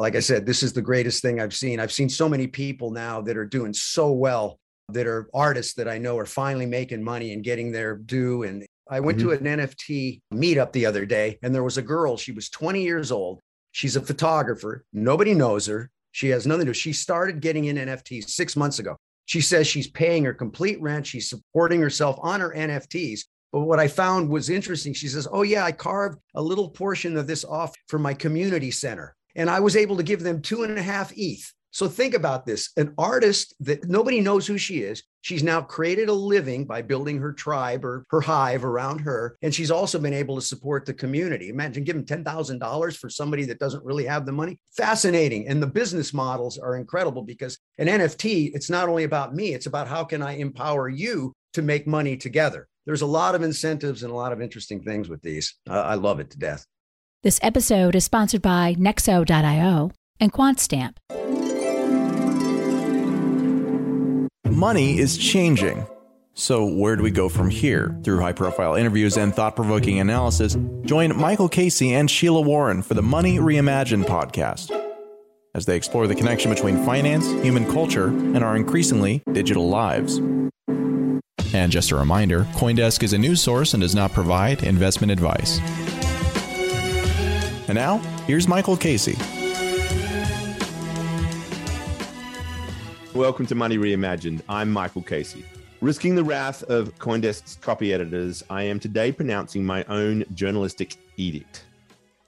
like I said, this is the greatest thing I've seen. I've seen so many people now that are doing so well, that are artists that I know are finally making money and getting their due. And I went mm-hmm. to an NFT meetup the other day, and there was a girl. She was 20 years old. She's a photographer. Nobody knows her. She has nothing to do. She started getting in NFTs six months ago. She says she's paying her complete rent. She's supporting herself on her NFTs. But what I found was interesting. She says, Oh, yeah, I carved a little portion of this off for my community center. And I was able to give them two and a half ETH. So think about this an artist that nobody knows who she is. She's now created a living by building her tribe or her hive around her. And she's also been able to support the community. Imagine giving $10,000 for somebody that doesn't really have the money. Fascinating. And the business models are incredible because an NFT, it's not only about me, it's about how can I empower you to make money together. There's a lot of incentives and a lot of interesting things with these. I love it to death. This episode is sponsored by Nexo.io and QuantStamp. Money is changing. So, where do we go from here? Through high profile interviews and thought provoking analysis, join Michael Casey and Sheila Warren for the Money Reimagined podcast as they explore the connection between finance, human culture, and our increasingly digital lives. And just a reminder Coindesk is a news source and does not provide investment advice. And now, here's Michael Casey. Welcome to Money Reimagined. I'm Michael Casey. Risking the wrath of Coindesk's copy editors, I am today pronouncing my own journalistic edict.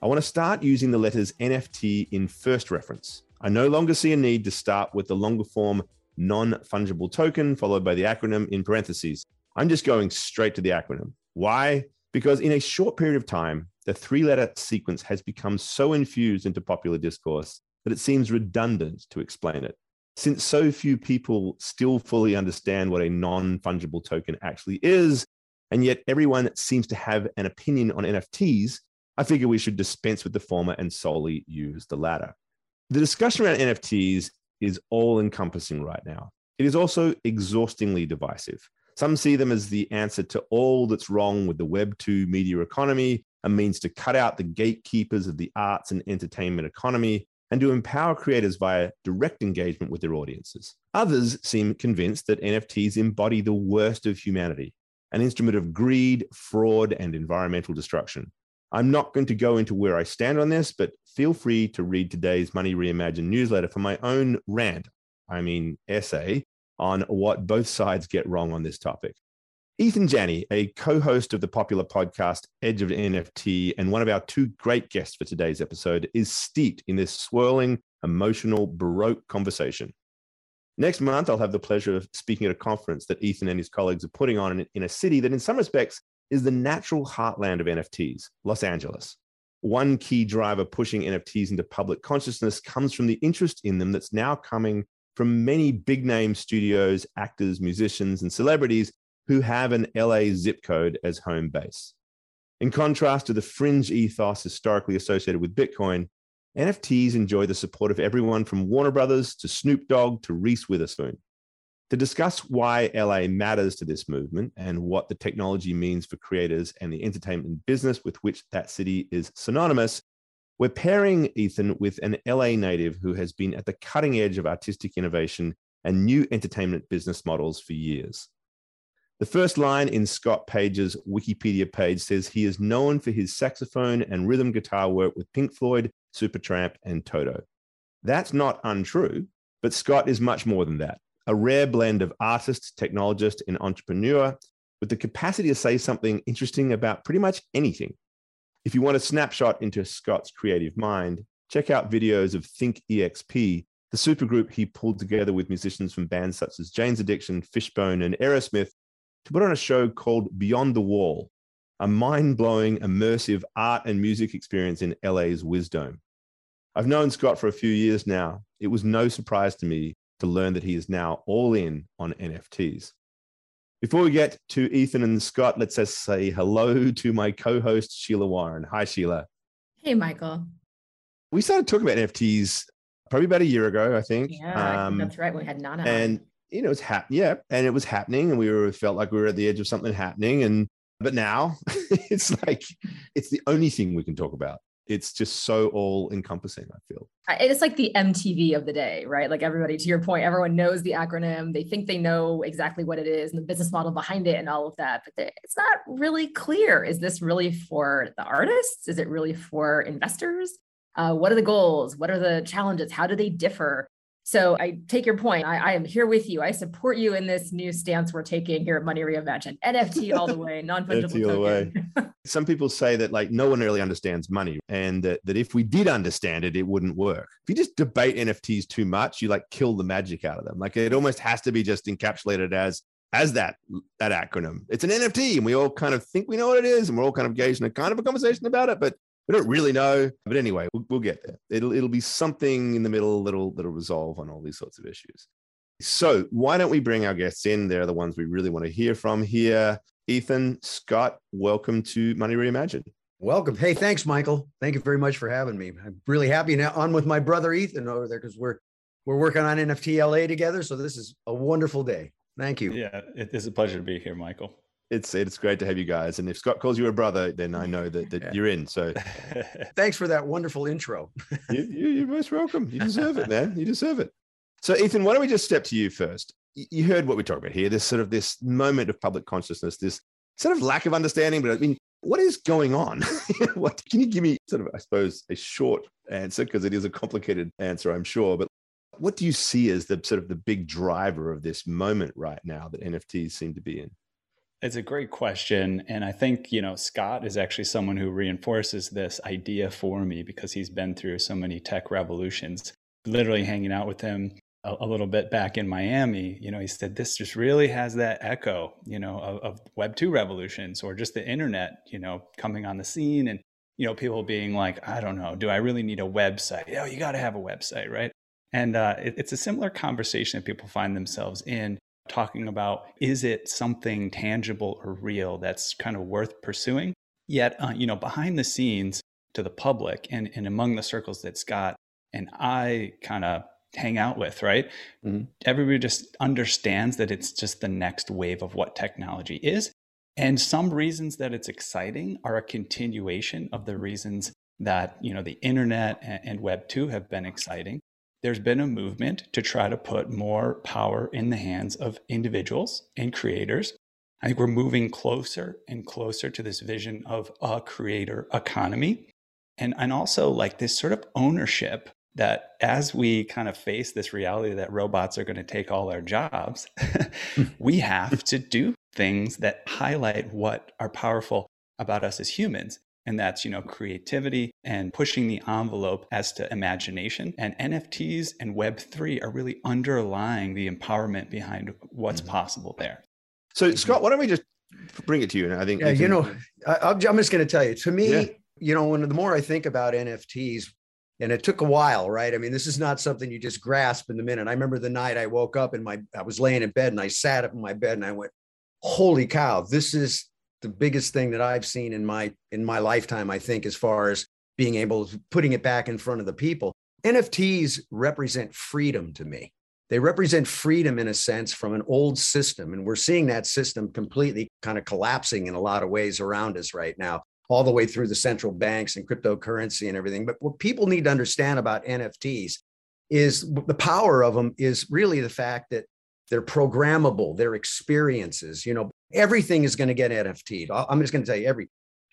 I want to start using the letters NFT in first reference. I no longer see a need to start with the longer form non fungible token followed by the acronym in parentheses. I'm just going straight to the acronym. Why? Because in a short period of time, the three letter sequence has become so infused into popular discourse that it seems redundant to explain it since so few people still fully understand what a non fungible token actually is, and yet everyone seems to have an opinion on NFTs, I figure we should dispense with the former and solely use the latter. The discussion around NFTs is all encompassing right now. It is also exhaustingly divisive. Some see them as the answer to all that's wrong with the Web 2 media economy, a means to cut out the gatekeepers of the arts and entertainment economy, and to empower creators via direct engagement with their audiences. Others seem convinced that NFTs embody the worst of humanity, an instrument of greed, fraud, and environmental destruction. I'm not going to go into where I stand on this, but feel free to read today's Money Reimagined newsletter for my own rant, I mean, essay, on what both sides get wrong on this topic. Eathan Janney, a co host of the popular podcast Edge of NFT, and one of our two great guests for today's episode, is steeped in this swirling, emotional, Baroque conversation. Next month, I'll have the pleasure of speaking at a conference that Eathan and his colleagues are putting on in a city that, in some respects, is the natural heartland of NFTs, Los Angeles. One key driver pushing NFTs into public consciousness comes from the interest in them that's now coming from many big name studios, actors, musicians, and celebrities who have an LA zip code as home base. In contrast to the fringe ethos historically associated with Bitcoin, NFTs enjoy the support of everyone from Warner Brothers to Snoop Dogg to Reese Witherspoon. To discuss why LA matters to this movement and what the technology means for creators and the entertainment business with which that city is synonymous, we're pairing Eathan with an LA native who has been at the cutting edge of artistic innovation and new entertainment business models for years. The first line in Scott Page's Wikipedia page says he is known for his saxophone and rhythm guitar work with Pink Floyd, Supertramp, and Toto. That's not untrue, but Scott is much more than that a rare blend of artist, technologist, and entrepreneur with the capacity to say something interesting about pretty much anything. If you want a snapshot into Scott's creative mind, check out videos of Think EXP, the supergroup he pulled together with musicians from bands such as Jane's Addiction, Fishbone, and Aerosmith to put on a show called Beyond the Wall, a mind blowing, immersive art and music experience in LA's Wisdome. I've known Scott for a few years now. It was no surprise to me to learn that he is now all in on NFTs. Before we get to Eathan and Scott, let's just say hello to my co host, Sheila Warren. Hi, Sheila. Hey, Michael. We started talking about NFTs probably about a year ago, I think. Yeah, um, that's right. We had Nana. And you know, it's happening. Yeah. And it was happening. And we were felt like we were at the edge of something happening. And but now it's like it's the only thing we can talk about. it's just so all encompassing, I feel. It's like the MTV of the day, right? Like everybody, to your point, everyone knows the acronym. They think they know exactly what it is and the business model behind it and all of that. But it's not really clear. Is this really for the artists? Is it really for investors? Uh, what are the goals? What are the challenges? How do they differ? So I take your point. I, I, am here with you. I support you in this new stance we're taking here at Money Reimagined. NFT all the way, non-fungible token. Some people say that like no one really understands money and that, that if we did understand it, it wouldn't work. If you just debate NFTs too much, you like kill the magic out of them. Like it almost has to be just encapsulated as as that that acronym. It's an NFT and we all kind of think we know what it is and we're all kind of engaged in a kind of a conversation about it, but we don't really know, but anyway, we'll, we'll get there. It'll it'll be something in the middle that'll that'll resolve on all these sorts of issues. So why don't we bring our guests in? They're the ones we really want to hear from here. Eathan, Scott, welcome to Money Reimagined. Welcome. Hey, thanks, Michael. Thank you very much for having me. I'm really happy now on with my brother Eathan over there because we're we're working on NFT LA together. So this is a wonderful day. Thank you. Yeah, it is a pleasure to be here, Michael it's it's great to have you guys. And if Scott calls you a brother, then I know that, that yeah. you're in. So thanks for that wonderful intro. you, you, you're most welcome. You deserve it, man. You deserve it. So Eathan, why don't we just step to you first? You heard what we talked about here. This sort of this moment of public consciousness, this sort of lack of understanding. But I mean, what is going on? what can you give me sort of, I suppose, a short answer because it is a complicated answer, I'm sure. But what do you see as the sort of the big driver of this moment right now that NFTs seem to be in? It's a great question. And I think, you know, Scott is actually someone who reinforces this idea for me because he's been through so many tech revolutions. Literally hanging out with him a, a little bit back in Miami, you know, he said this just really has that echo, you know, of, of Web 2 revolutions or just the internet, you know, coming on the scene and, you know, people being like, I don't know, do I really need a website? Oh, you got to have a website, right? And uh, it, it's a similar conversation that people find themselves in talking about is it something tangible or real that's kind of worth pursuing? Yet, uh, you know, behind the scenes to the public and, and among the circles that Scott and I kind of hang out with, right? Mm-hmm. Everybody just understands that it's just the next wave of what technology is. And some reasons that it's exciting are a continuation of the reasons that, you know, the internet and, and Web 2 have been exciting there's been a movement to try to put more power in the hands of individuals and creators. I think we're moving closer and closer to this vision of a creator economy. And, and also like this sort of ownership that as we kind of face this reality that robots are going to take all our jobs, we have to do things that highlight what are powerful about us as humans and that's you know creativity and pushing the envelope as to imagination. And nfts and web3 are really underlying the empowerment behind what's mm-hmm. possible there. So scott why don't we just bring it to you and i think yeah, you, know I, am just going to tell you to me yeah. you know when the more i think about nfts and it took a while right? I mean this is not something you just grasp in the minute. I remember the night i woke up and my i was laying in bed and i sat up in my bed and i went holy cow this is the biggest thing that I've seen in my in my lifetime, I think, as far as being able to putting it back in front of the people. NFTs represent freedom to me. They represent freedom in a sense from an old system. And we're seeing that system completely kind of collapsing in a lot of ways around us right now, all the way through the central banks and cryptocurrency and everything. But what people need to understand about NFTs is the power of them is really the fact that they're programmable, they're experiences. You know, everything is going to get NFT'd. I'm just going to tell you every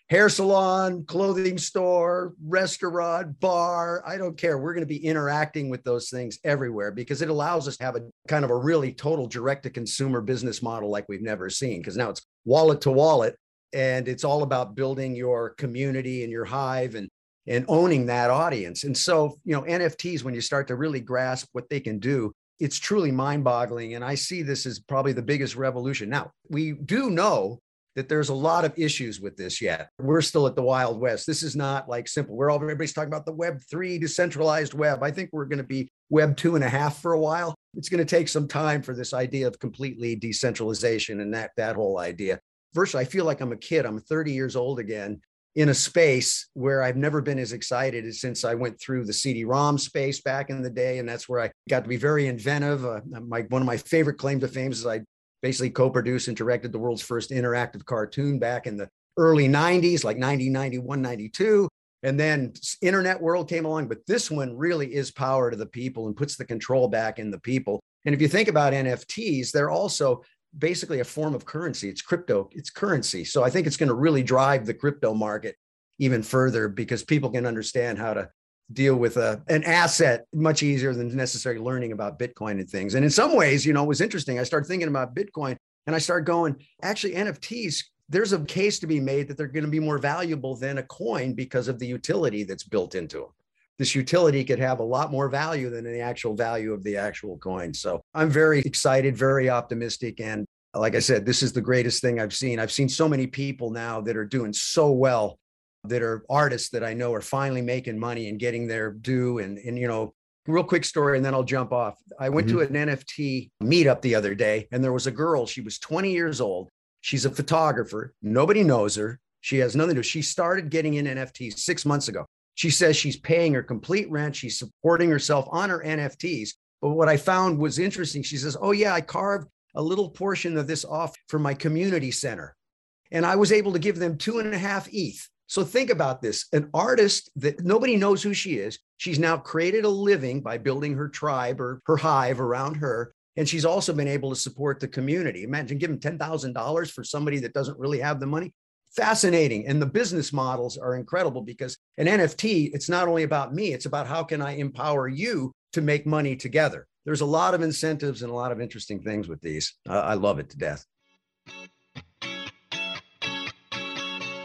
hair salon, clothing store, restaurant, bar, I don't care. We're going to be interacting with those things everywhere because it allows us to have a kind of a really total direct to consumer business model like we've never seen. Because now it's wallet to wallet and it's all about building your community and your hive and and owning that audience. And so, you know, NFTs, when you start to really grasp what they can do, it's truly mind boggling. And I see this as probably the biggest revolution. Now, we do know that there's a lot of issues with this yet. We're still at the Wild West. This is not like simple. We're all everybody's talking about the Web three decentralized web. I think we're going to be Web two and a half for a while. It's going to take some time for this idea of completely decentralization and that that whole idea. First, I feel like I'm a kid. I'm 30 years old again, in a space where I've never been as excited since I went through the CD-ROM space back in the day, and that's where I got to be very inventive. Uh, my one of my favorite claim to fame is I basically co-produced and directed the world's first interactive cartoon back in the early 90s, like 90, 91, 92. And then internet world came along, but this one really is power to the people and puts the control back in the people. And if you think about NFTs, they're also basically a form of currency. It's crypto, it's currency. So I think it's going to really drive the crypto market even further because people can understand how to deal with a, an asset much easier than necessarily learning about Bitcoin and things. And in some ways, you know, it was interesting. I started thinking about Bitcoin and I started going, actually, NFTs, there's a case to be made that they're going to be more valuable than a coin because of the utility that's built into them. This utility could have a lot more value than the actual value of the actual coin. So I'm very excited, very optimistic. And like I said, this is the greatest thing I've seen. I've seen so many people now that are doing so well that are artists that I know are finally making money and getting their due. And, and you know, real quick story, and then I'll jump off. I went mm-hmm. to an NFT meetup the other day, and there was a girl. She was 20 years old. She's a photographer. Nobody knows her. She has nothing to do. She started getting in NFTs six months ago. She says she's paying her complete rent. She's supporting herself on her NFTs. But what I found was interesting. She says, Oh, yeah, I carved a little portion of this off for my community center. And I was able to give them two and a half ETH. So think about this an artist that nobody knows who she is. She's now created a living by building her tribe or her hive around her. And she's also been able to support the community. Imagine giving $10,000 for somebody that doesn't really have the money. Fascinating. And the business models are incredible because an NFT, it's not only about me, it's about how can I empower you to make money together. There's a lot of incentives and a lot of interesting things with these. I love it to death.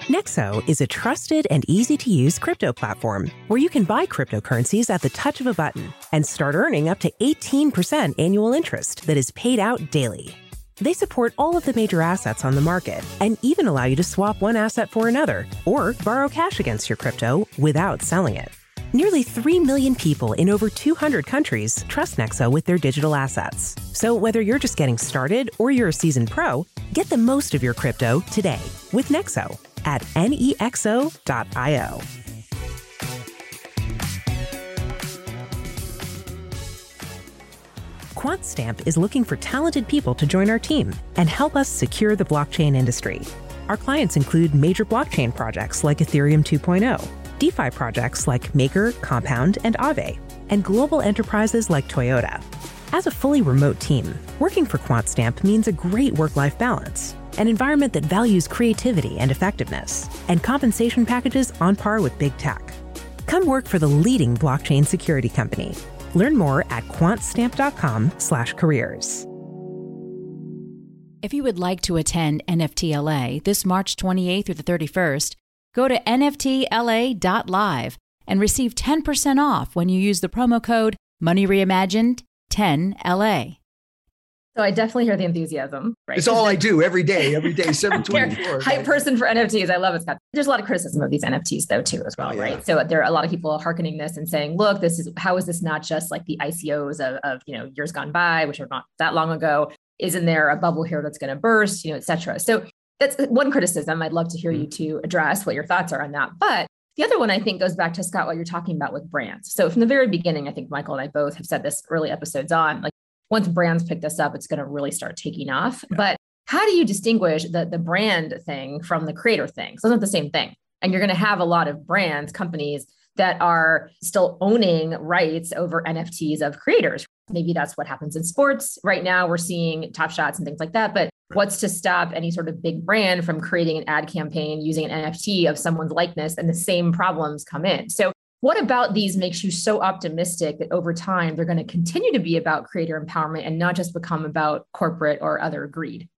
Nexo is a trusted and easy to use crypto platform where you can buy cryptocurrencies at the touch of a button and start earning up to 18% annual interest that is paid out daily. They support all of the major assets on the market and even allow you to swap one asset for another or borrow cash against your crypto without selling it. Nearly 3 million people in over 200 countries trust Nexo with their digital assets. So whether you're just getting started or you're a seasoned pro, get the most of your crypto today with Nexo at nexo.io. QuantStamp is looking for talented people to join our team and help us secure the blockchain industry. Our clients include major blockchain projects like Ethereum 2.0 DeFi projects like Maker, Compound, and Aave, and global enterprises like Toyota. As a fully remote team, working for QuantStamp means a great work life balance, an environment that values creativity and effectiveness, and compensation packages on par with big tech. Come work for the leading blockchain security company. Learn more at quantstamp.com/careers. If you would like to attend NFTLA this March 28th through the 31st, Go to nftla.live and receive 10% off when you use the promo code Money Reimagined 10LA. So I definitely hear the enthusiasm. Right? It's all I do every day, every day, 724. Hype person for NFTs. I love it, Scott. There's a lot of criticism of these NFTs though, too, as well, oh, yeah. right? So there are a lot of people hearkening this and saying, look, this is how is this not just like the ICOs of, of you know years gone by, which are not that long ago? Isn't there a bubble here that's going to burst, you know, et cetera? So that's one criticism. I'd love to hear you mm. to address what your thoughts are on that. But the other one I think goes back to Scott, what you're talking about with brands. So from the very beginning, I think Michael and I both have said this early episodes on, like once brands pick this up, it's going to really start taking off. Yeah. But how do you distinguish the, the brand thing from the creator thing? So it's not the same thing. And you're going to have a lot of brands, companies that are still owning rights over NFTs of creators. Maybe that's what happens in sports. Right now, we're seeing top shots and things like that. But what's to stop any sort of big brand from creating an ad campaign using an NFT of someone's likeness and the same problems come in? So, what about these makes you so optimistic that over time they're going to continue to be about creator empowerment and not just become about corporate or other greed?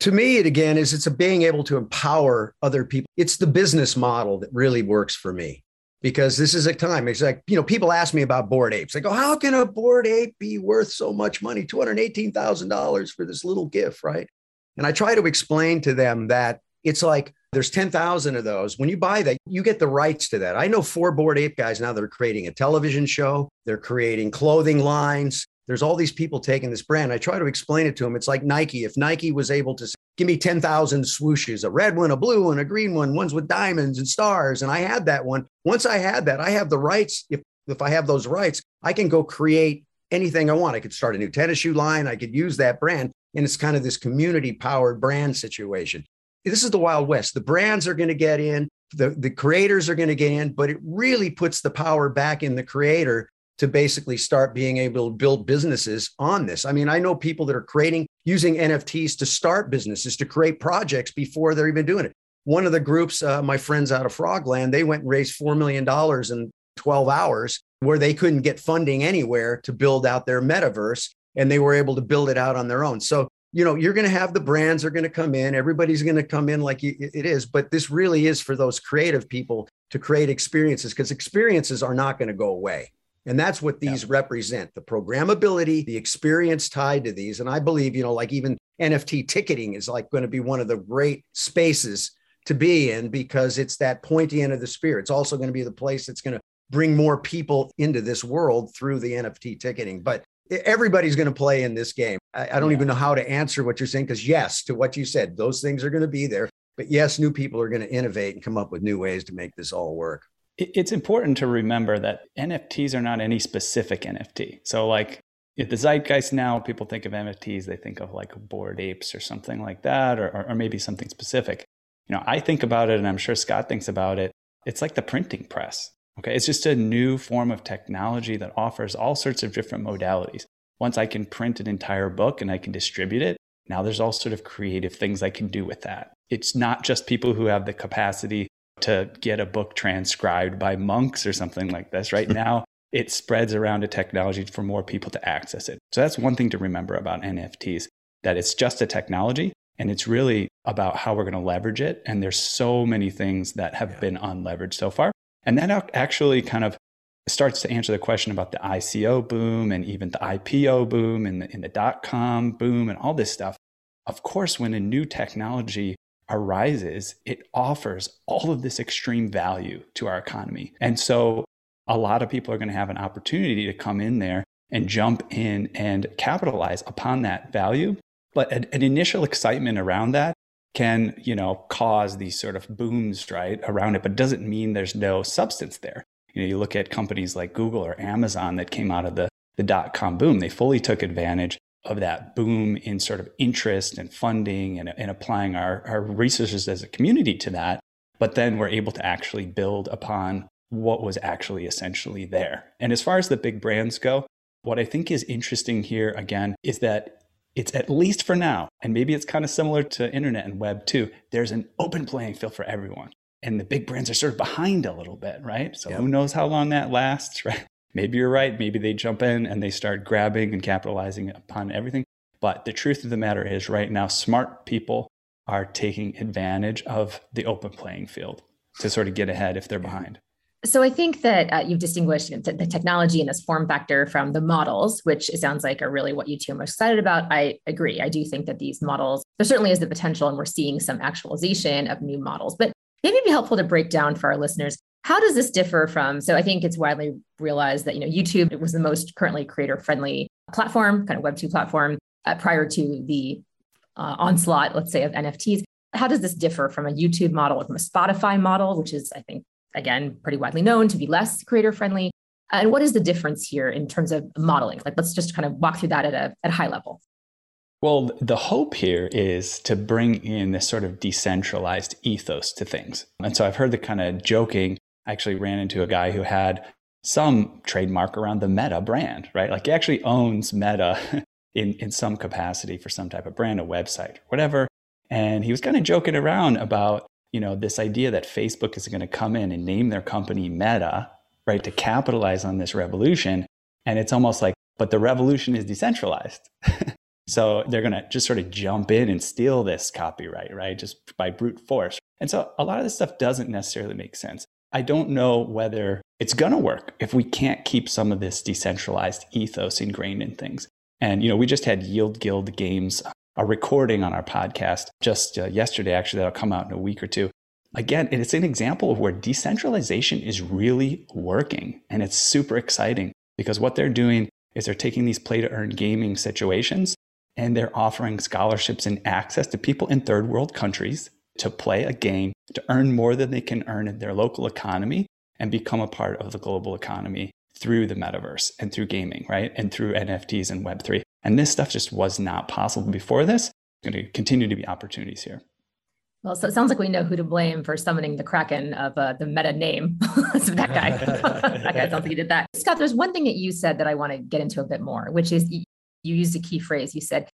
To me, it again is it's a being able to empower other people. It's the business model that really works for me because this is a time. It's like, you know, people ask me about Bored Apes. They go, how can a Bored Ape be worth so much money? $218,000 for this little gift right? And I try to explain to them that it's like there's 10,000 of those. When you buy that, you get the rights to that. I know four Bored Ape guys now that are creating a television show, they're creating clothing lines. There's all these people taking this brand. I try to explain it to them. It's like Nike. If Nike was able to give me 10,000 swooshes, a red one, a blue one, a green one, ones with diamonds and stars, and I had that one. Once I had that, I have the rights. If, if I have those rights, I can go create anything I want. I could start a new tennis shoe line. I could use that brand. And it's kind of this community powered brand situation. This is the Wild West. The brands are going to get in, the, the creators are going to get in, but it really puts the power back in the creator to basically start being able to build businesses on this. I mean, I know people that are creating using NFTs to start businesses, to create projects before they're even doing it. One of the groups, uh, my friends out of Frogland, they went and raised $4 million in 12 hours where they couldn't get funding anywhere to build out their metaverse. And they were able to build it out on their own. So, you know, you're going to have the brands are going to come in. Everybody's going to come in like it is. But this really is for those creative people to create experiences because experiences are not going to go away. And that's what these yeah. represent the programmability, the experience tied to these. And I believe, you know, like even NFT ticketing is like going to be one of the great spaces to be in because it's that pointy end of the spear. It's also going to be the place that's going to bring more people into this world through the NFT ticketing. But everybody's going to play in this game. I, I don't yeah. even know how to answer what you're saying because, yes, to what you said, those things are going to be there. But yes, new people are going to innovate and come up with new ways to make this all work it's important to remember that NFTs are not any specific NFT. So, like if the zeitgeist now, people think of NFTs, they think of like Bored Apes or something like that, or, or, or maybe something specific. You know, I think about it, and I'm sure Scott thinks about it. It's like the printing press. Okay, it's just a new form of technology that offers all sorts of different modalities. Once I can print an entire book and I can distribute it, now there's all sort of creative things I can do with that. It's not just people who have the capacity to get a book transcribed by monks or something like this. Right now, it spreads around a technology for more people to access it. So that's one thing to remember about NFTs that it's just a technology and it's really about how we're going to leverage it. And there's so many things that have yeah. been unleveraged so far. And that actually kind of starts to answer the question about the ICO boom and even the IPO boom and the, and the dot com boom and all this stuff. Of course, when a new technology arises, it offers all of this extreme value to our economy. And so a lot of people are going to have an opportunity to come in there and jump in and capitalize upon that value. But an, an initial excitement around that can, you know, cause these sort of booms, right, around it, but doesn't mean there's no substance there. You know, you look at companies like Google or Amazon that came out of the, the dot com boom, they fully took advantage of that boom in sort of interest and funding and, and applying our, our resources as a community to that. But then we're able to actually build upon what was actually essentially there. And as far as the big brands go, what I think is interesting here again is that it's at least for now, and maybe it's kind of similar to internet and web too, there's an open playing field for everyone. And the big brands are sort of behind a little bit, right? So yep. who knows how long that lasts, right? Maybe you're right. Maybe they jump in and they start grabbing and capitalizing upon everything. But the truth of the matter is, right now, smart people are taking advantage of the open playing field to sort of get ahead if they're behind. So I think that uh, you've distinguished the technology and this form factor from the models, which it sounds like are really what you two are most excited about. I agree. I do think that these models, there certainly is the potential, and we're seeing some actualization of new models. But maybe it'd be helpful to break down for our listeners how does this differ from? So I think it's widely realized that you know YouTube was the most currently creator friendly platform, kind of Web two platform uh, prior to the uh, onslaught, let's say, of NFTs. How does this differ from a YouTube model or from a Spotify model, which is I think again pretty widely known to be less creator friendly? And what is the difference here in terms of modeling? Like let's just kind of walk through that at a at a high level. Well, the hope here is to bring in this sort of decentralized ethos to things. And so I've heard the kind of joking I actually ran into a guy who had some trademark around the Meta brand, right? Like he actually owns Meta in, in some capacity for some type of brand, a website, whatever. And he was kind of joking around about, you know, this idea that Facebook is going to come in and name their company Meta, right, to capitalize on this revolution. And it's almost like, but the revolution is decentralized. so they're going to just sort of jump in and steal this copyright, right, just by brute force. And so a lot of this stuff doesn't necessarily make sense. I don't know whether it's going to work if we can't keep some of this decentralized ethos ingrained in things. And, you know, we just had Yield Guild Games, a recording on our podcast just uh, yesterday, actually, that'll come out in a week or two. Again, it's an example of where decentralization is really working. And it's super exciting because what they're doing is they're taking these play to earn gaming situations and they're offering scholarships and access to people in third world countries to play a game to earn more than they can earn in their local economy and become a part of the global economy through the metaverse and through gaming, right? And through NFTs and Web3. And this stuff just was not possible before this. There's going to continue to be opportunities here. Well, so it sounds like we know who to blame for summoning the Kraken of uh, the meta name. so that guy, that guy sounds like he did that. Scott, there's one thing that you said that I want to get into a bit more, which is you, you used a key phrase. You said,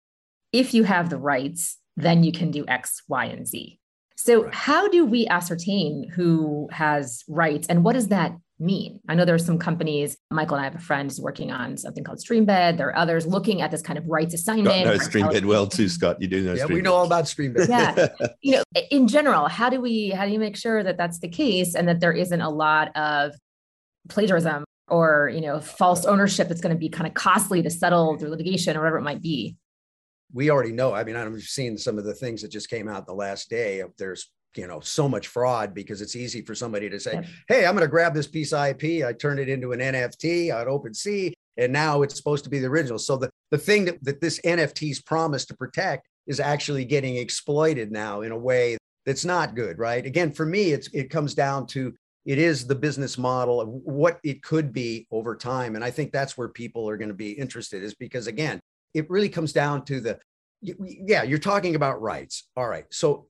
if you have the rights, then you can do X, Y, and Z. So, right. how do we ascertain who has rights and what does that mean? I know there are some companies, Michael and I have a friend who's working on something called Streambed. There are others looking at this kind of rights assignment. Scott knows Streambed well too, Scott. You do know Yeah, we know all about Streambed. Yeah. you know, in general, how do we how do you make sure that that's the case and that there isn't a lot of plagiarism or, you know, false ownership that's going to be kind of costly to settle through litigation or whatever it might be? We already know. I mean, I've seen some of the things that just came out the last day. Of there's you know so much fraud because it's easy for somebody to say yeah. hey i'm going to grab this piece of ip i turn it into an nft on OpenSea and now it's supposed to be the original. So the, the thing that, that this nft's promise to protect is actually getting exploited now in a way that's not good right? Again for me it's it comes down to it is the business model of what it could be over time and i think that's where people are going to be interested is because again it really comes down to the yeah you're talking about rights. All right so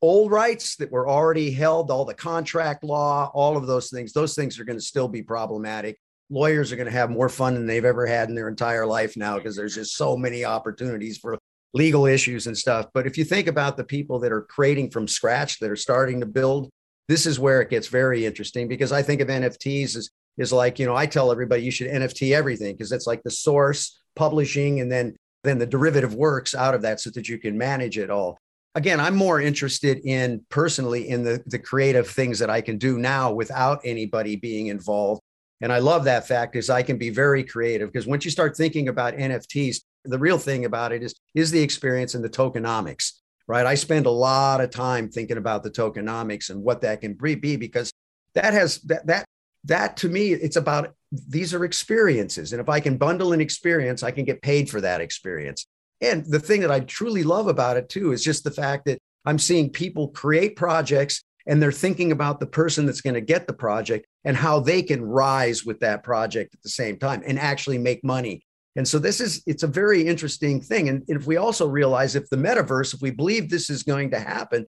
old rights that were already held, all the contract law, all of those things, those things are going to still be problematic. Lawyers are going to have more fun than they've ever had in their entire life now because there's just so many opportunities for legal issues and stuff. But if you think about the people that are creating from scratch, that are starting to build, this is where it gets very interesting because I think of NFTs as is like, you know, I tell everybody you should NFT everything because it's like the source, publishing, and then then the derivative works out of that so that you can manage it all again, I'm more interested in personally in the, the creative things that I can do now without anybody being involved. And I love that fact is I can be very creative because once you start thinking about NFTs, the real thing about it is is the experience and the tokenomics, right? I spend a lot of time thinking about the tokenomics and what that can be because that has that that that to me it's about these are experiences and if I can bundle an experience, I can get paid for that experience. And the thing that I truly love about it too is just the fact that I'm seeing people create projects and they're thinking about the person that's going to get the project and how they can rise with that project at the same time and actually make money. And so this is it's a very interesting thing. And if we also realize if the metaverse, if we believe this is going to happen,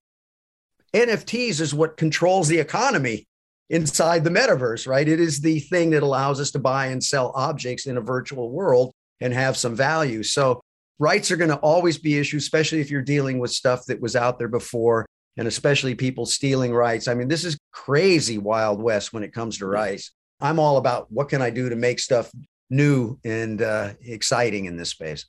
NFTs is what controls the economy inside the metaverse, right? It is the thing that allows us to buy and sell objects in a virtual world and have some value. So rights are going to always be issues, especially if you're dealing with stuff that was out there before, and especially people stealing rights. I mean, this is crazy Wild West when it comes to rights. I'm all about what can I do to make stuff new and uh, exciting in this space.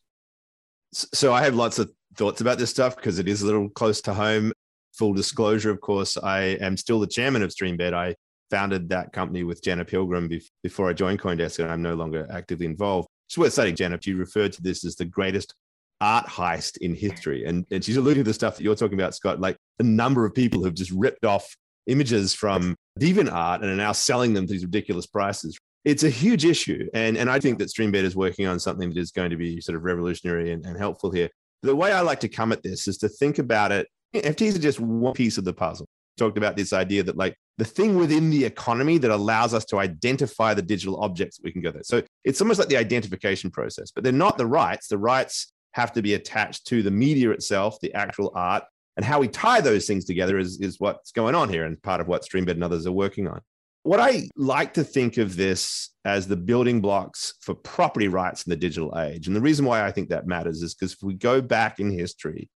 So I have lots of thoughts about this stuff because it is a little close to home. Full disclosure, of course, I am still the chairman of Streambed. I founded that company with Jenna Pilgrim before I joined CoinDesk, and I'm no longer actively involved. It's worth saying, Jenna, you referred to this as the greatest art heist in history. And, and she's alluding to the stuff that you're talking about, Scott, like the number of people who've just ripped off images from DeviantArt and are now selling them these ridiculous prices. It's a huge issue. And, and I think that Streambed is working on something that is going to be sort of revolutionary and, and helpful here. The way I like to come at this is to think about it. NFTs are just one piece of the puzzle. Talked about this idea that like the thing within the economy that allows us to identify the digital objects that we can go there. So it's almost like the identification process, but they're not the rights. The rights have to be attached to the media itself, the actual art, and how we tie those things together is, is what's going on here and part of what Streambed and others are working on. What I like to think of this as the building blocks for property rights in the digital age. And the reason why I think that matters is because if we go back in history,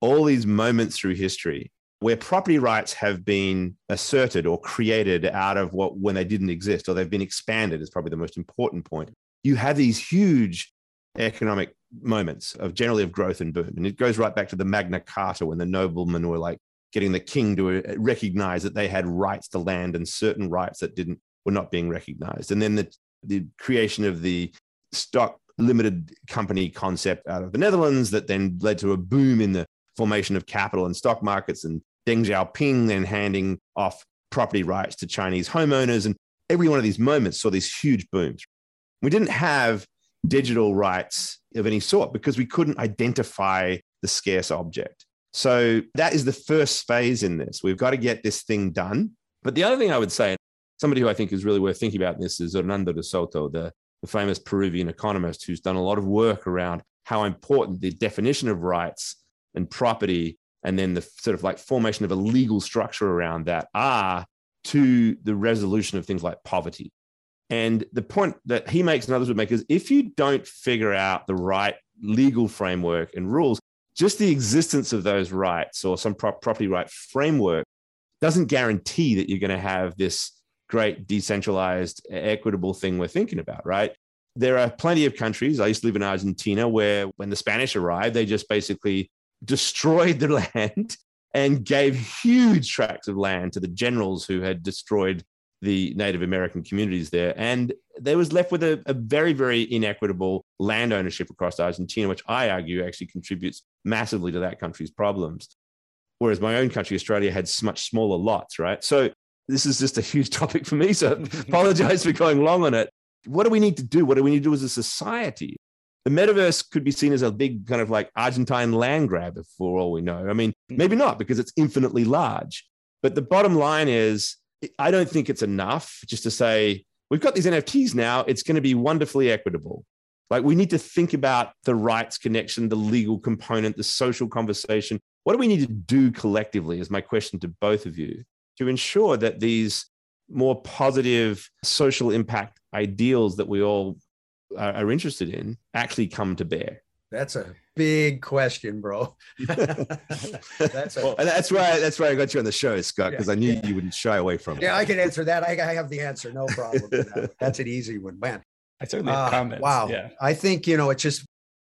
all these moments through history where property rights have been asserted or created out of what when they didn't exist or they've been expanded is probably the most important point. You have these huge economic moments of generally of growth and boom. And it goes right back to the Magna Carta when the noblemen were like getting the king to uh, recognize that they had rights to land and certain rights that didn't were not being recognized. And then the, the creation of the stock limited company concept out of the Netherlands that then led to a boom in the formation of capital and stock markets and Deng Xiaoping then handing off property rights to Chinese homeowners. And every one of these moments saw these huge booms. We didn't have digital rights of any sort because we couldn't identify the scarce object. So that is the first phase in this. We've got to get this thing done. But the other thing I would say, somebody who I think is really worth thinking about this is Hernando de Soto, the, the famous Peruvian economist who's done a lot of work around how important the definition of rights and property and then the sort of like formation of a legal structure around that are to the resolution of things like poverty. And the point that he makes and others would make is if you don't figure out the right legal framework and rules, just the existence of those rights or some property right framework doesn't guarantee that you're going to have this great decentralized, equitable thing we're thinking about, right? There are plenty of countries. I used to live in Argentina where when the Spanish arrived, they just basically destroyed the land and gave huge tracts of land to the generals who had destroyed the Native American communities there. And they was left with a, a, very, very inequitable land ownership across Argentina, which I argue actually contributes massively to that country's problems. Whereas my own country, Australia, had much smaller lots, right? So this is just a huge topic for me. So apologize for going long on it. What do we need to do? What do we need to do as a society? the metaverse could be seen as a big kind of like Argentine land grab, for all we know. I mean, hmm. maybe not because it's infinitely large. But the bottom line is, I don't think it's enough just to say, we've got these NFTs now, it's going to be wonderfully equitable. Like, we need to think about the rights connection, the legal component, the social conversation. What do we need to do collectively, is my question to both of you, to ensure that these more positive social impact ideals that we all are, interested in actually come to bear? That's a big question, bro. that's, a, well, that's why that's why I got you on the show, Scott, because yeah, I knew yeah. you wouldn't shy away from it. Yeah, I can answer that. I, I have the answer, no problem. that. That's an easy one, man. I certainly have uh, comments. Wow. Yeah. I think you know it's just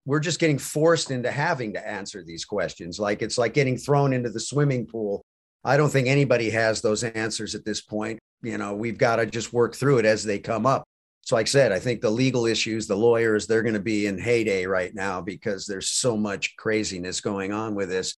we're just getting forced into having to answer these questions. Like it's like getting thrown into the swimming pool. I don't think anybody has those answers at this point. You know, we've got to just work through it as they come up. So, like I said, I think the legal issues, the lawyers, they're going to be in heyday right now because there's so much craziness going on with this.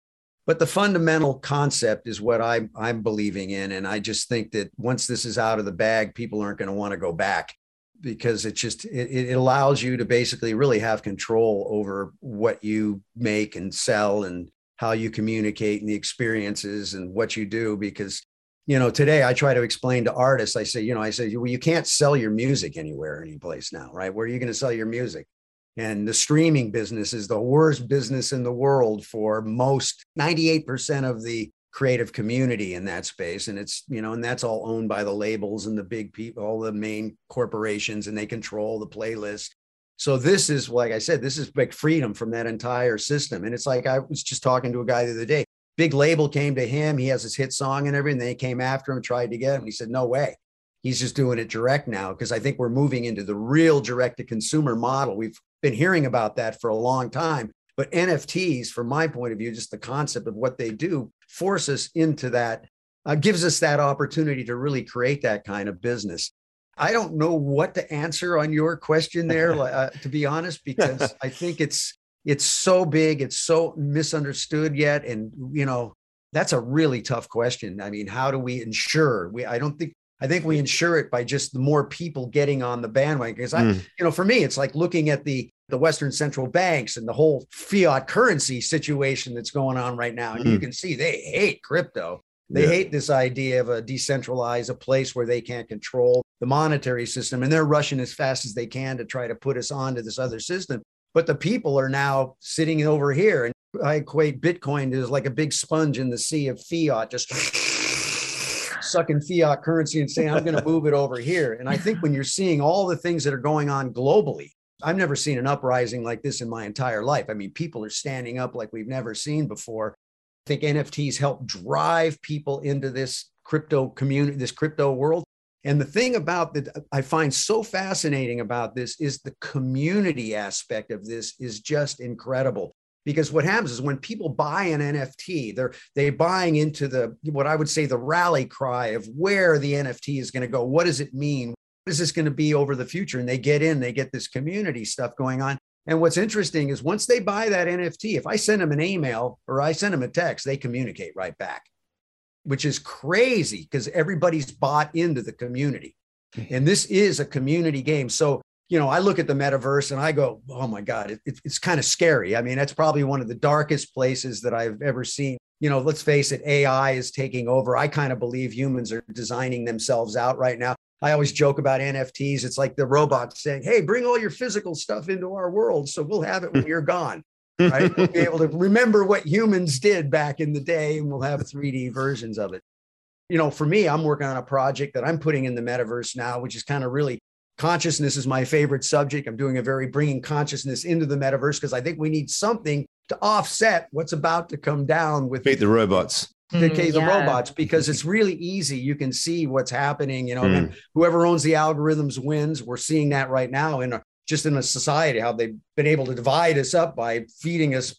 But the fundamental concept is what I'm, I'm believing in. And I just think that once this is out of the bag, people aren't going to want to go back because it just it, it allows you to basically really have control over what you make and sell and how you communicate and the experiences and what you do because you know, today I try to explain to artists, I say, you know, I say, well, you can't sell your music anywhere, anyplace now, right? Where are you going to sell your music? And the streaming business is the worst business in the world for most 98% of the creative community in that space. And it's, you know, and that's all owned by the labels and the big people, all the main corporations, and they control the playlist. So this is, like I said, this is big freedom from that entire system. And it's like I was just talking to a guy the other day big label came to him. He has his hit song and everything. They came after him, tried to get him. He said, no way. He's just doing it direct now because I think we're moving into the real direct to consumer model. We've been hearing about that for a long time. But NFTs, from my point of view, just the concept of what they do, force us into that, uh, gives us that opportunity to really create that kind of business. I don't know what to answer on your question there, uh, to be honest, because I think it's it's so big, it's so misunderstood yet. And, you know, that's a really tough question. I mean, how do we ensure? We, I don't think, I think we ensure it by just the more people getting on the bandwagon. Because I, mm. you know, for me, it's like looking at the the Western central banks and the whole fiat currency situation that's going on right now. And mm. you can see they hate crypto. They yeah. hate this idea of a decentralized, a place where they can't control the monetary system. And they're rushing as fast as they can to try to put us onto this other system. But the people are now sitting over here. And I equate Bitcoin as like a big sponge in the sea of fiat, just sucking fiat currency and saying, I'm going to move it over here. And I think when you're seeing all the things that are going on globally, I've never seen an uprising like this in my entire life. I mean, people are standing up like we've never seen before. I think NFTs help drive people into this crypto community, this crypto world. And the thing about that uh, I find so fascinating about this is the community aspect of this is just incredible. Because what happens is when people buy an NFT, they're they buying into the what I would say the rally cry of where the NFT is going to go. What does it mean? What is this going to be over the future? And they get in, they get this community stuff going on. And what's interesting is once they buy that NFT, if I send them an email or I send them a text, they communicate right back which is crazy because everybody's bought into the community. Mm-hmm. And this is a community game. So, you know, I look at the metaverse and I go, oh my God, it, it, it's kind of scary. I mean, that's probably one of the darkest places that I've ever seen. You know, let's face it, AI is taking over. I kind of believe humans are designing themselves out right now. I always joke about NFTs. It's like the robots saying, hey, bring all your physical stuff into our world so we'll have it when you're gone. Right? we'll be able to remember what humans did back in the day and we'll have 3D versions of it. You know, for me, I'm working on a project that I'm putting in the metaverse now, which is kind of really consciousness is my favorite subject. I'm doing a very bringing consciousness into the metaverse because I think we need something to offset what's about to come down with Beat the robots. the Mm, case of yeah. robots because it's really easy. You can see what's happening. You know, Mm. whoever owns the algorithms wins. We're seeing that right now in a, just in a society how they've been able to divide us up by feeding us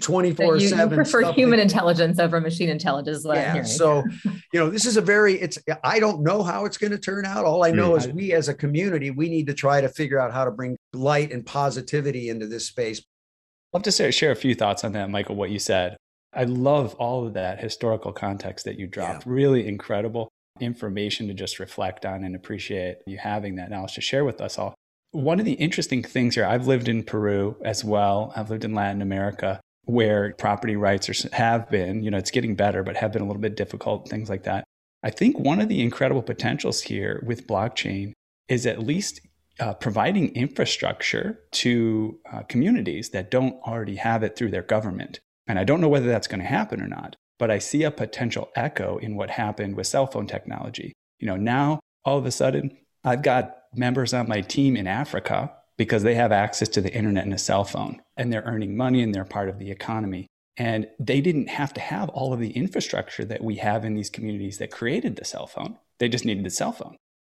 twenty So you, you seven. prefer human intelligence over machine intelligence. is what I'm Yeah. So, you know, this is a very, it's, I don't know how it's going to turn out. All I know is we as a community, we need to try to figure out how to bring light and positivity into this space. I'd love to share, share a few thoughts on that, Michael, what you said. I love all of that historical context that you dropped. Really incredible information to just reflect on and appreciate you having that knowledge to share with us all. One of the interesting things here, I've lived in Peru as well, I've lived in Latin America where property rights are, have been, you know, it's getting better, but have been a little bit difficult, things like that. I think one of the incredible potentials here with blockchain is at least uh, providing infrastructure to uh, communities that don't already have it through their government. And I don't know whether that's going to happen or not, but I see a potential echo in what happened with cell phone technology. You know, now all of a sudden, I've got members on my team in Africa because they have access to the internet and a cell phone, and they're earning money and they're part of the economy. And they didn't have to have all of the infrastructure that we have in these communities that created the cell phone. They just needed the cell phone.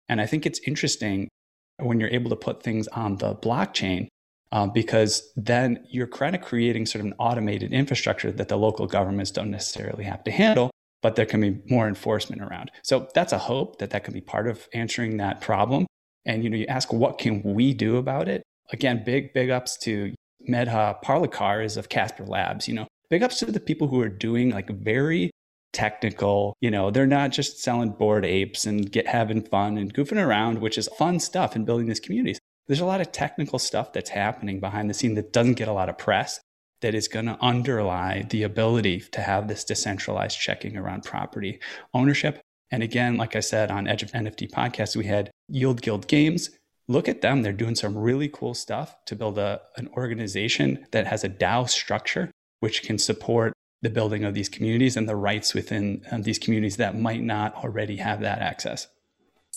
And I think it's interesting when you're able to put things on the blockchain um, because then you're kind of creating sort of an automated infrastructure that the local governments don't necessarily have to handle but there can be more enforcement around. So that's a hope that that can be part of answering that problem. And you know you ask what can we do about it? Again big big ups to medha parlikar is of casper labs you know. Big ups to the people who are doing like very technical you know. They're not just selling bored apes and get having fun and goofing around which is fun stuff and building these communities there's a lot of technical stuff that's happening behind the scene that doesn't get a lot of press that is going to underlie the ability to have this decentralized checking around property ownership. And again like i said on edge of nft podcast we had yield guild games. Look at them. They're doing some really cool stuff to build a, an organization that has a dao structure which can support the building of these communities and the rights within these communities that might not already have that access.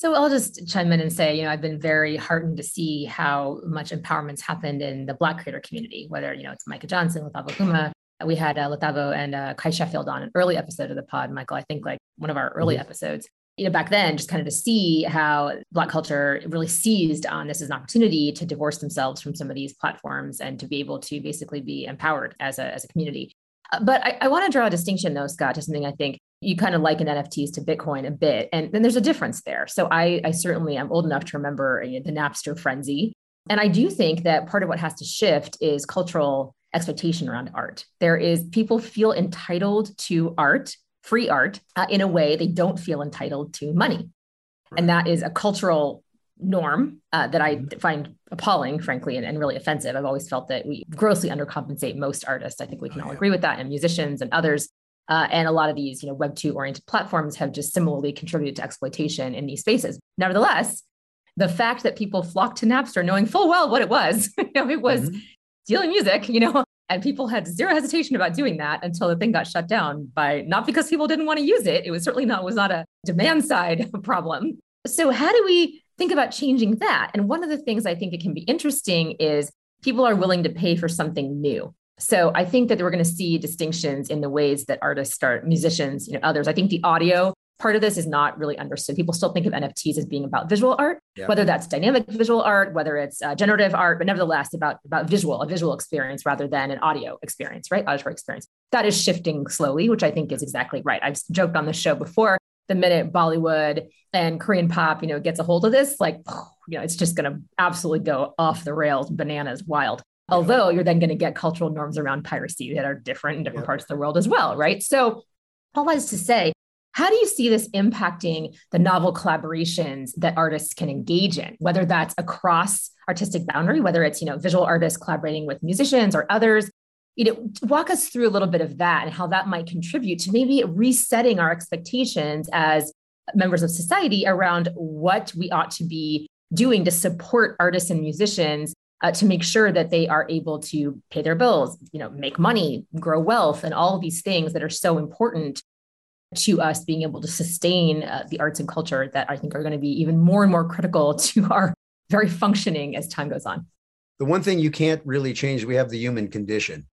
So I'll just chime in and say, you know, I've been very heartened to see how much empowerment's happened in the Black creator community, whether, you know, it's Micah Johnson, Lethabo Huma. We had uh, Latavo and uh, Kai Sheffield on an early episode of the pod, Michael, I think like one of our early mm-hmm. episodes. You know, back then, just kind of to see how Black culture really seized on this as an opportunity to divorce themselves from some of these platforms and to be able to basically be empowered as a, as a community. But I, I want to draw a distinction, though, Scott, to something I think you kind of liken NFTs to Bitcoin a bit. And then there's a difference there. So I, I certainly am old enough to remember you know, the Napster frenzy. And I do think that part of what has to shift is cultural expectation around art. There is people feel entitled to art, free art, uh, in a way they don't feel entitled to money. And that is a cultural norm uh, that I find appalling, frankly, and, and, really offensive. I've always felt that we grossly undercompensate most artists. I think we can all agree with that, and musicians and others. Uh, and a lot of these, you know, Web two oriented platforms have just similarly contributed to exploitation in these spaces. Nevertheless, the fact that people flocked to Napster, knowing full well what it was, you know, it was mm-hmm. stealing music, you know, and people had zero hesitation about doing that until the thing got shut down by not because people didn't want to use it. It was certainly not was not a demand side problem. So how do we think about changing that. And one of the things I think it can be interesting is people are willing to pay for something new. So I think that we're going to see distinctions in the ways that artists start, musicians, you know, others. I think the audio part of this is not really understood. People still think of NFTs as being about visual art, yeah. whether that's dynamic visual art, whether it's uh, generative art, but nevertheless about about visual, a visual experience rather than an audio experience, right? Auditory experience. That is shifting slowly, which I think is exactly right. I've joked on the show before the minute Bollywood and Korean pop, you know, gets a hold of this, like, you know, it's just going to absolutely go off the rails, bananas, wild. Although you're then going to get cultural norms around piracy that are different in different yeah. parts of the world as well, right? So, all that is to say, how do you see this impacting the novel collaborations that artists can engage in, whether that's across artistic boundary, whether it's you know visual artists collaborating with musicians or others, you know walk us through a little bit of that and how that might contribute to maybe resetting our expectations as members of society around what we ought to be doing to support artists and musicians uh, to make sure that they are able to pay their bills, you know, make money, grow wealth, and all these things that are so important to us being able to sustain uh, the arts and culture that I think are going to be even more and more critical to our very functioning as time goes on. The one thing you can't really change, we have the human condition,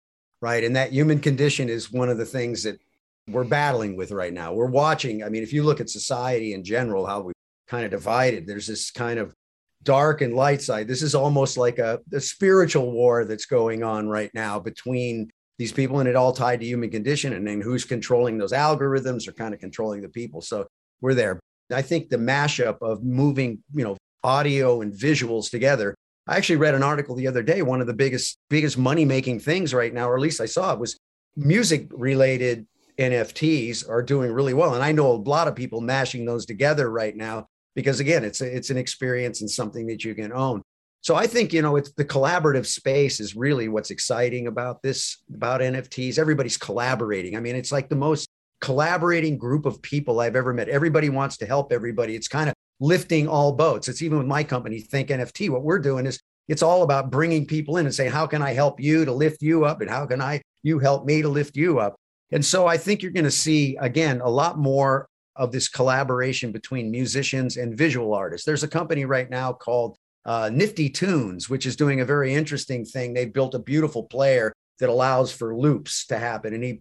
right? And that human condition is one of the things that we're battling with right now. We're watching. I mean, if you look at society in general, how we kind of divided, there's this kind of dark and light side. This is almost like a, a spiritual war that's going on right now between these people, and it all tied to human condition and then who's controlling those algorithms or kind of controlling the people. So we're there. I think the mashup of moving, you know, audio and visuals together. I actually read an article the other day. One of the biggest, biggest money making things right now, or at least I saw it, was music related NFTs are doing really well. And I know a lot of people mashing those together right now because again, it's a, it's an experience and something that you can own. So I think you know it's the collaborative space is really what's exciting about this about NFTs. Everybody's collaborating. I mean, it's like the most collaborating group of people I've ever met. Everybody wants to help everybody. It's kind of lifting all boats. It's even with my company, Think NFT. What we're doing is it's all about bringing people in and saying, how can I help you to lift you up, and how can I you help me to lift you up? And so I think you're going to see again a lot more of this collaboration between musicians and visual artists. There's a company right now called uh, Nifty Tunes, which is doing a very interesting thing. They've built a beautiful player that allows for loops to happen. And he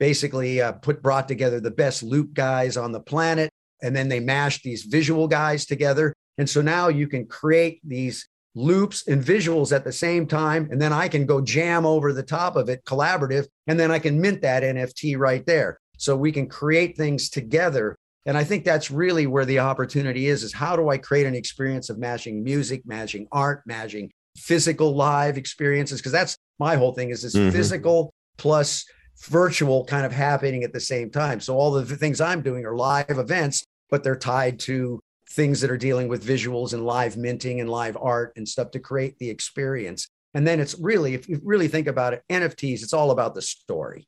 basically uh, put brought together the best loop guys on the planet, and then they mashed these visual guys together. And so now you can create these loops and visuals at the same time, and then I can go jam over the top of it, collaborative, and then I can mint that NFT right there so we can create things together. And i think that's really where the opportunity is is how do i create an experience of mashing music mashing art mashing physical live experiences? Because that's my whole thing is this mm-hmm. physical plus virtual kind of happening at the same time. So all the things i'm doing are live events but they're tied to things that are dealing with visuals and live minting and live art and stuff to create the experience. And then it's really if you really think about it nfts it's all about the story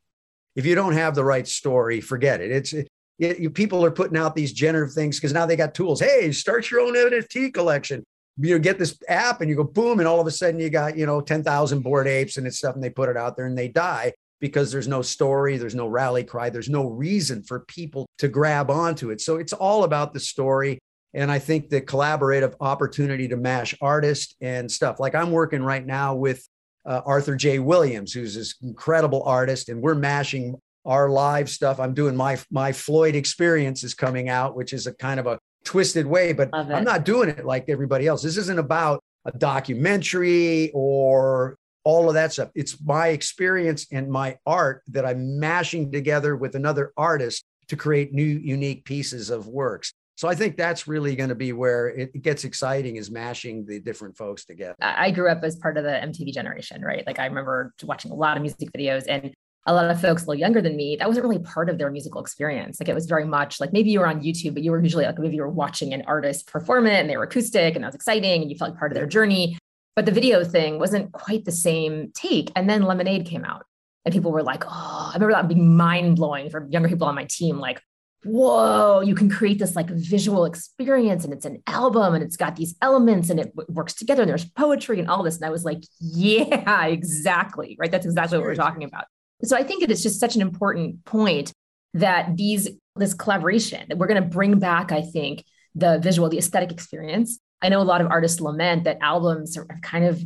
if you don't have the right story, forget it. It's it, you, people are putting out these generative things because now they got tools. Hey, start your own NFT collection. You get this app and you go boom, and all of a sudden you got you know ten thousand Bored Apes and it's stuff, and they put it out there and they die because there's no story, there's no rally cry, there's no reason for people to grab onto it. So it's all about the story. And I think the collaborative opportunity to mash artists and stuff. Like I'm working right now with uh, Arthur J. Williams, who's this incredible artist, and we're mashing our live stuff. I'm doing my my Floyd experience is coming out, which is a kind of a twisted way, but I'm not doing it like everybody else. This isn't about a documentary or all of that stuff. It's my experience and my art that I'm mashing together with another artist to create new, unique pieces of works. So I think that's really going to be where it gets exciting is mashing the different folks together. I grew up as part of the MTV generation, right? Like I remember watching a lot of music videos and a lot of folks a little younger than me, that wasn't really part of their musical experience. Like it was very much like maybe you were on YouTube, but you were usually like maybe you were watching an artist perform it and they were acoustic and that was exciting and you felt like part of their journey. But the video thing wasn't quite the same take. And then Lemonade came out and people were like, oh, I remember that being mind blowing for younger people on my team. Like, whoa, you can create this like visual experience and it's an album and it's got these elements and it w- works together and there's poetry and all this. And I was like, yeah, exactly. Right. That's exactly what we're talking about. So I think it is just such an important point that these, this collaboration that we're going to bring back, I think, the visual, the aesthetic experience. I know a lot of artists lament that albums are kind of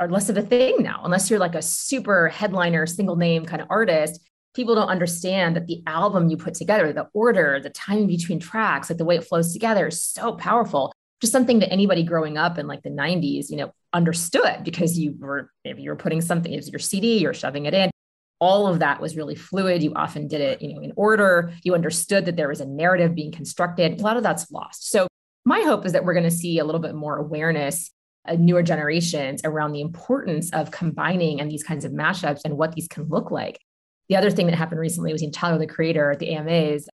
are less of a thing now, unless you're like a super headliner, single name kind of artist people don't understand that the album you put together, the order, the time between tracks, like the way it flows together is so powerful. Just something that anybody growing up in like the 90s, you know, understood because you were, if you were putting something, it was your CD, you're shoving it in. All of that was really fluid. You often did it, you know, in order. You understood that there was a narrative being constructed. A lot of that's lost. So my hope is that we're going to see a little bit more awareness uh, newer generations around the importance of combining and these kinds of mashups and what these can look like the other thing that happened recently was in Tyler the Creator at the AMAs.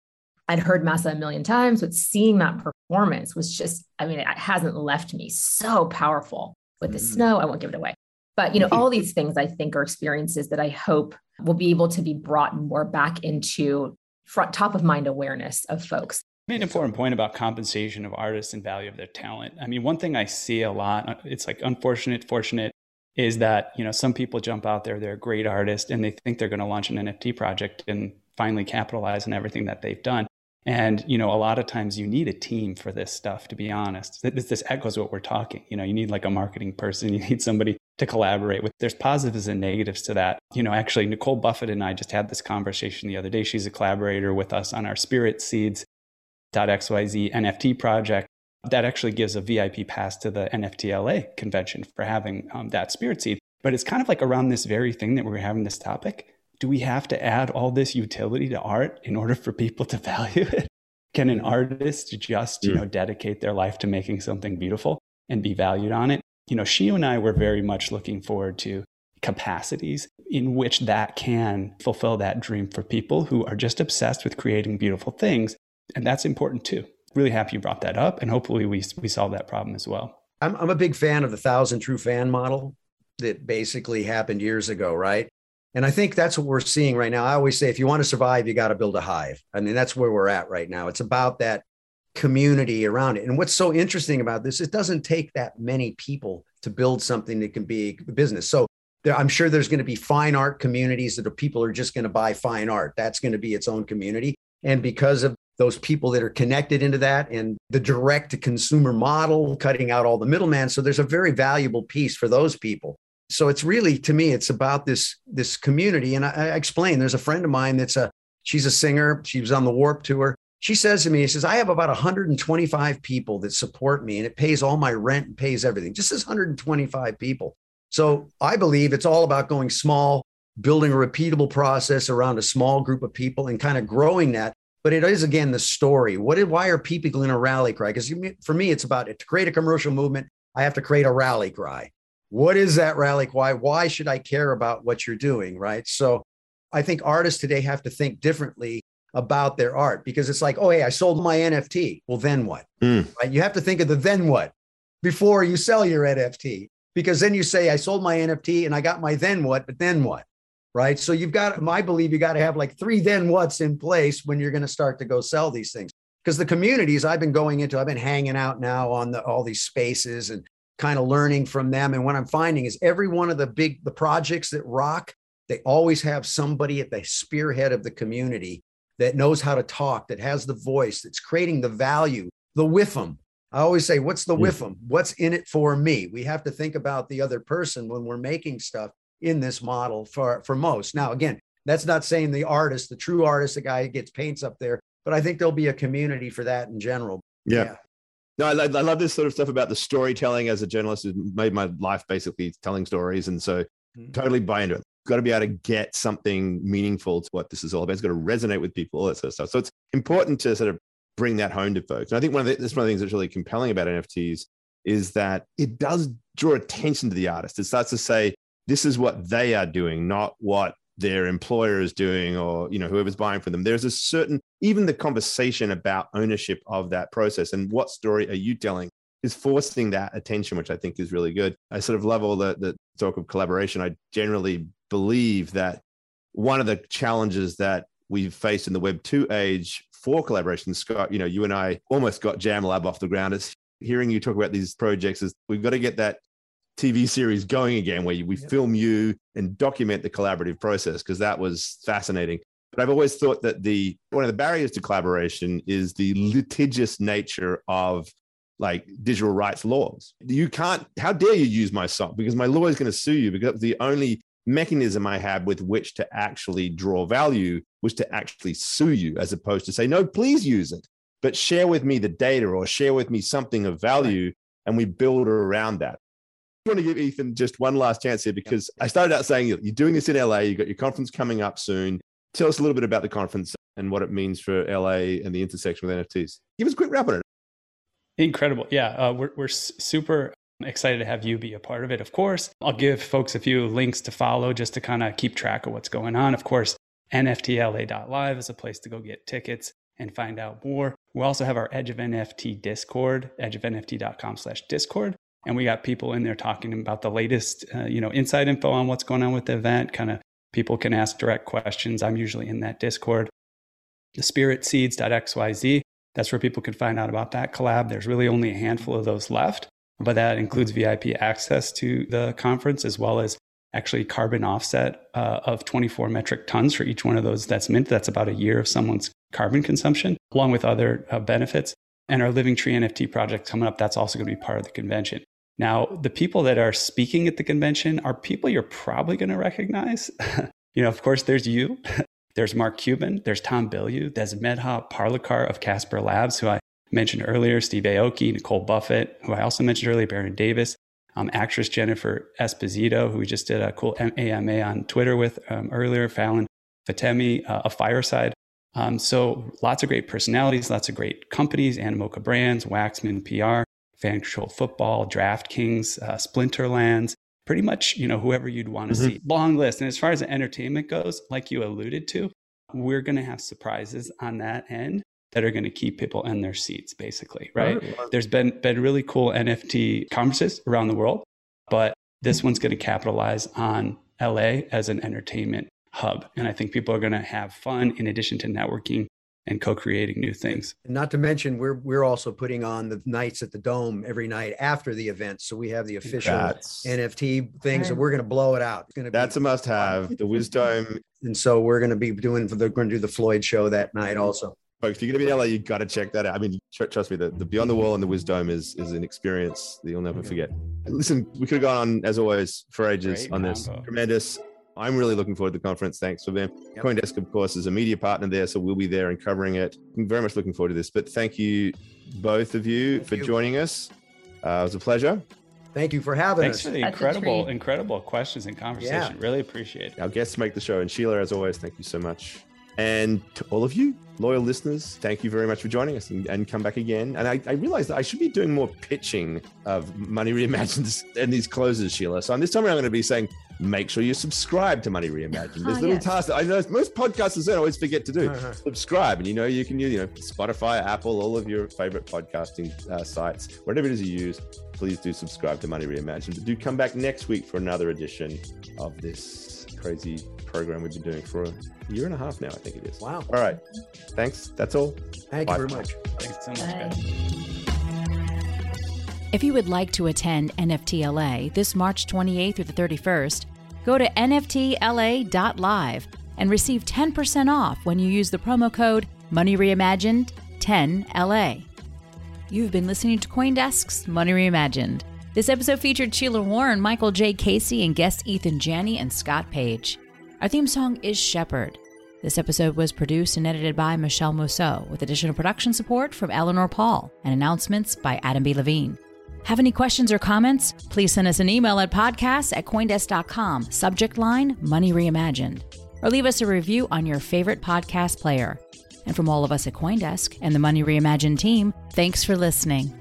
I'd heard Massa a million times, but seeing that performance was just, I mean, it hasn't left me so powerful with the mm. snow. I won't give it away. But, you know, all these things I think are experiences that I hope will be able to be brought more back into front top of mind awareness of folks. You made an important point about compensation of artists and value of their talent. I mean, one thing I see a lot, it's like unfortunate, fortunate is that, you know, some people jump out there, they're a great artist and they think they're going to launch an NFT project and finally capitalize on everything that they've done. And, you know, a lot of times you need a team for this stuff, to be honest. This, this echoes what we're talking. You know, you need like a marketing person, you need somebody to collaborate with. There's positives and negatives to that. You know, actually, Nicole Buffett and I just had this conversation the other day. She's a collaborator with us on our Spirit Seeds .xyz NFT project. That actually gives a VIP pass to the NFTLA convention for having um, that Spirit Seed. But it's kind of like around this very thing that we're having this topic do we have to add all this utility to art in order for people to value it? Can an artist just, you hmm. know, dedicate their life to making something beautiful and be valued on it? You know, she and I were very much looking forward to capacities in which that can fulfill that dream for people who are just obsessed with creating beautiful things. And that's important too. Really happy you brought that up. And hopefully we, we solve that problem as well. I'm, I'm a big fan of the thousand true fan model that basically happened years ago, right? And I think that's what we're seeing right now. I always say, if you want to survive, you got to build a hive. I mean, that's where we're at right now. It's about that community around it. And what's so interesting about this, it doesn't take that many people to build something that can be a business. So there, I'm sure there's going to be fine art communities that are people are just going to buy fine art. That's going to be its own community. And because of those people that are connected into that and the direct to consumer model, cutting out all the middleman. So there's a very valuable piece for those people. So it's really to me it's about this this community. And I, I explain there's a friend of mine that's a she's a singer. She was on the warp tour. She says to me she says i have about 125 people that support me and it pays all my rent and pays everything. Just as 125 people. So i believe it's all about going small building a repeatable process around a small group of people and kind of growing that but it is again the story. What did why are people going to rally cry? Because for me it's about it to create a commercial movement. I have to create a rally cry. What is that rally why why should i care about what you're doing right? So i think artists today have to think differently about their art because it's like oh hey i sold my nft well then what? Mm. right? You have to think of the then what before you sell your nft because then you say i sold my nft and i got my then what but then what right so you've got my believe you got to have like three then what's in place when you're going to start to go sell these things because the communities I've been going into, I've been hanging out now on the, all these spaces and kind of learning from them. And what I'm finding is every one of the big the projects that rock, they always have somebody at the spearhead of the community that knows how to talk, that has the voice, that's creating the value, the WIFM. I always say, what's the WIFM? What's in it for me? We have to think about the other person when we're making stuff in this model for, for most. Now, again, that's not saying the artist, the true artist, the guy who gets paints up there, but I think there'll be a community for that in general. Yeah. yeah. No, I, I, love this sort of stuff about the storytelling as a journalist. It made my life basically telling stories. And so mm-hmm. totally buy into it. Got to be able to get something meaningful to what this is all about. It's got to resonate with people, all that sort of stuff. So it's important to sort of bring that home to folks. And I think one of the, this one of the things that's really compelling about NFTs is that it does draw attention to the artist. It starts to say, this is what they are doing, not what their employer is doing or you know whoever's buying for them. There's a certain even the conversation about ownership of that process and what story are you telling is forcing that attention which i think is really good. I sort of love all the, the talk of collaboration. I generally believe that one of the challenges that we've faced in the web 2 age for collaboration scott you know you and i almost got jam lab off the ground. It's hearing you talk about these projects is we've got to get that TV series going again, where we yep. film you and document the collaborative process, because that was fascinating. But I've always thought that the one of the barriers to collaboration is the litigious nature of like digital rights laws. You can't, how dare you use my song? Because my lawyer is going to sue you because the only mechanism I had with which to actually draw value was to actually sue you, as opposed to say, no, please use it, but share with me the data or share with me something of value. And we build around that. I want to give Eathan just one last chance here because I started out saying you're doing this in LA. You've got your conference coming up soon. Tell us a little bit about the conference and what it means for LA and the intersection with NFTs. Give us a quick wrap on it. Incredible. Yeah, uh, we're, we're super excited to have you be a part of it, of course. I'll give folks a few links to follow just to kind of keep track of what's going on. Of course, NFTLA.live is a place to go get tickets and find out more. We also have our Edge of NFT Discord, edgeofnft.com slash Discord and we got people in there talking about the latest, uh, you know, inside info on what's going on with the event. Kind of people can ask direct questions. I'm usually in that Discord. The spiritseeds.xyz. That's where people can find out about that collab. There's really only a handful of those left. but that includes VIP access to the conference as well as actually carbon offset uh, of 24 metric tons for each one of those that's mint. That's about a year of someone's carbon consumption, along with other uh, benefits. And our Living Tree NFT project coming up, that's also going to be part of the convention. Now, the people that are speaking at the convention are people you're probably going to recognize. you know, of course, there's you, there's Mark Cuban, there's Tom Bilyeu, there's Medha Parlikar of Casper Labs, who I mentioned earlier, Steve Aoki, Nicole Buffett, who I also mentioned earlier, Baron Davis, um, actress Jennifer Esposito, who we just did a cool AMA on Twitter with um, earlier, Fallon Fatemi, uh, a fireside. Um, so lots of great personalities, lots of great companies, Animoca Brands, Wachsman PR, Fan Control Football, DraftKings, uh, Splinterlands, pretty much, you know, whoever you'd want to mm-hmm. see. Long list. And as far as the entertainment goes, like you alluded to, we're going to have surprises on that end that are going to keep people in their seats, basically, right? There's been been really cool NFT conferences around the world, but this one's going to capitalize on LA as an entertainment hub. And I think people are going to have fun in addition to networking and co-creating new things. Not to mention, we're we're also putting on the nights at the Dome every night after the event, so we have the official That's... NFT things, and we're going to blow it out. It's going to That's be- a must-have. The Wisdome, and so we're going to be doing. They're going to do the Floyd show that night also. Folks, if you're going to be in LA, you got to check that out. I mean, trust me, the, the Beyond the Wall and the Wisdome is is an experience that you'll never forget. Listen, we could have gone on as always for ages Great on this. Tremendous I'm really looking forward to the conference. Thanks for them. Yep. CoinDesk, of course, is a media partner there, so we'll be there and covering it. I'm very much looking forward to this. But thank you, both of you, thank for you. joining us. Uh, it was a pleasure. Thank you for having Thanks us. Thanks for the That's incredible, incredible questions and conversation. Yeah. Really appreciate it. Our guests make the show. And Sheila, as always, thank you so much. And to all of you, loyal listeners, thank you very much for joining us and, and come back again. And I, I, realized that I should be doing more pitching of Money Reimagined and these closes, Sheila. So on this time, around, I'm going to be saying, make sure you subscribe to Money Reimagined. There's oh, little yes. tasks that I know most podcasters don't always forget to do. Uh-huh. Subscribe, and you know you can use you know Spotify, Apple, all of your favorite podcasting uh, sites, whatever it is you use. Please do subscribe to Money Reimagined. But do come back next week for another edition of this crazy program we've been doing for a year and a half now. I think it is. Wow. All right. Thanks. That's all. Thank Bye. you very much. Thanks so much, guys. If you would like to attend NFTLA this March 28th through the 31st, go to nftla.live and receive 10% off when you use the promo code MoneyReimagined10LA. You've been listening to Coindesk's Money Reimagined. This episode featured Sheila Warren, Michael J. Casey, and guests Eathan Janney and Scott Page. Our theme song is Shepherd. This episode was produced and edited by Michelle Mousseau, with additional production support from Eleanor Pahl and announcements by Adam B. Levine. Have any questions or comments? Please send us an email at podcast at Coindesk.com, subject line Money Reimagined, or leave us a review on your favorite podcast player. And from all of us at Coindesk and the Money Reimagined team, thanks for listening.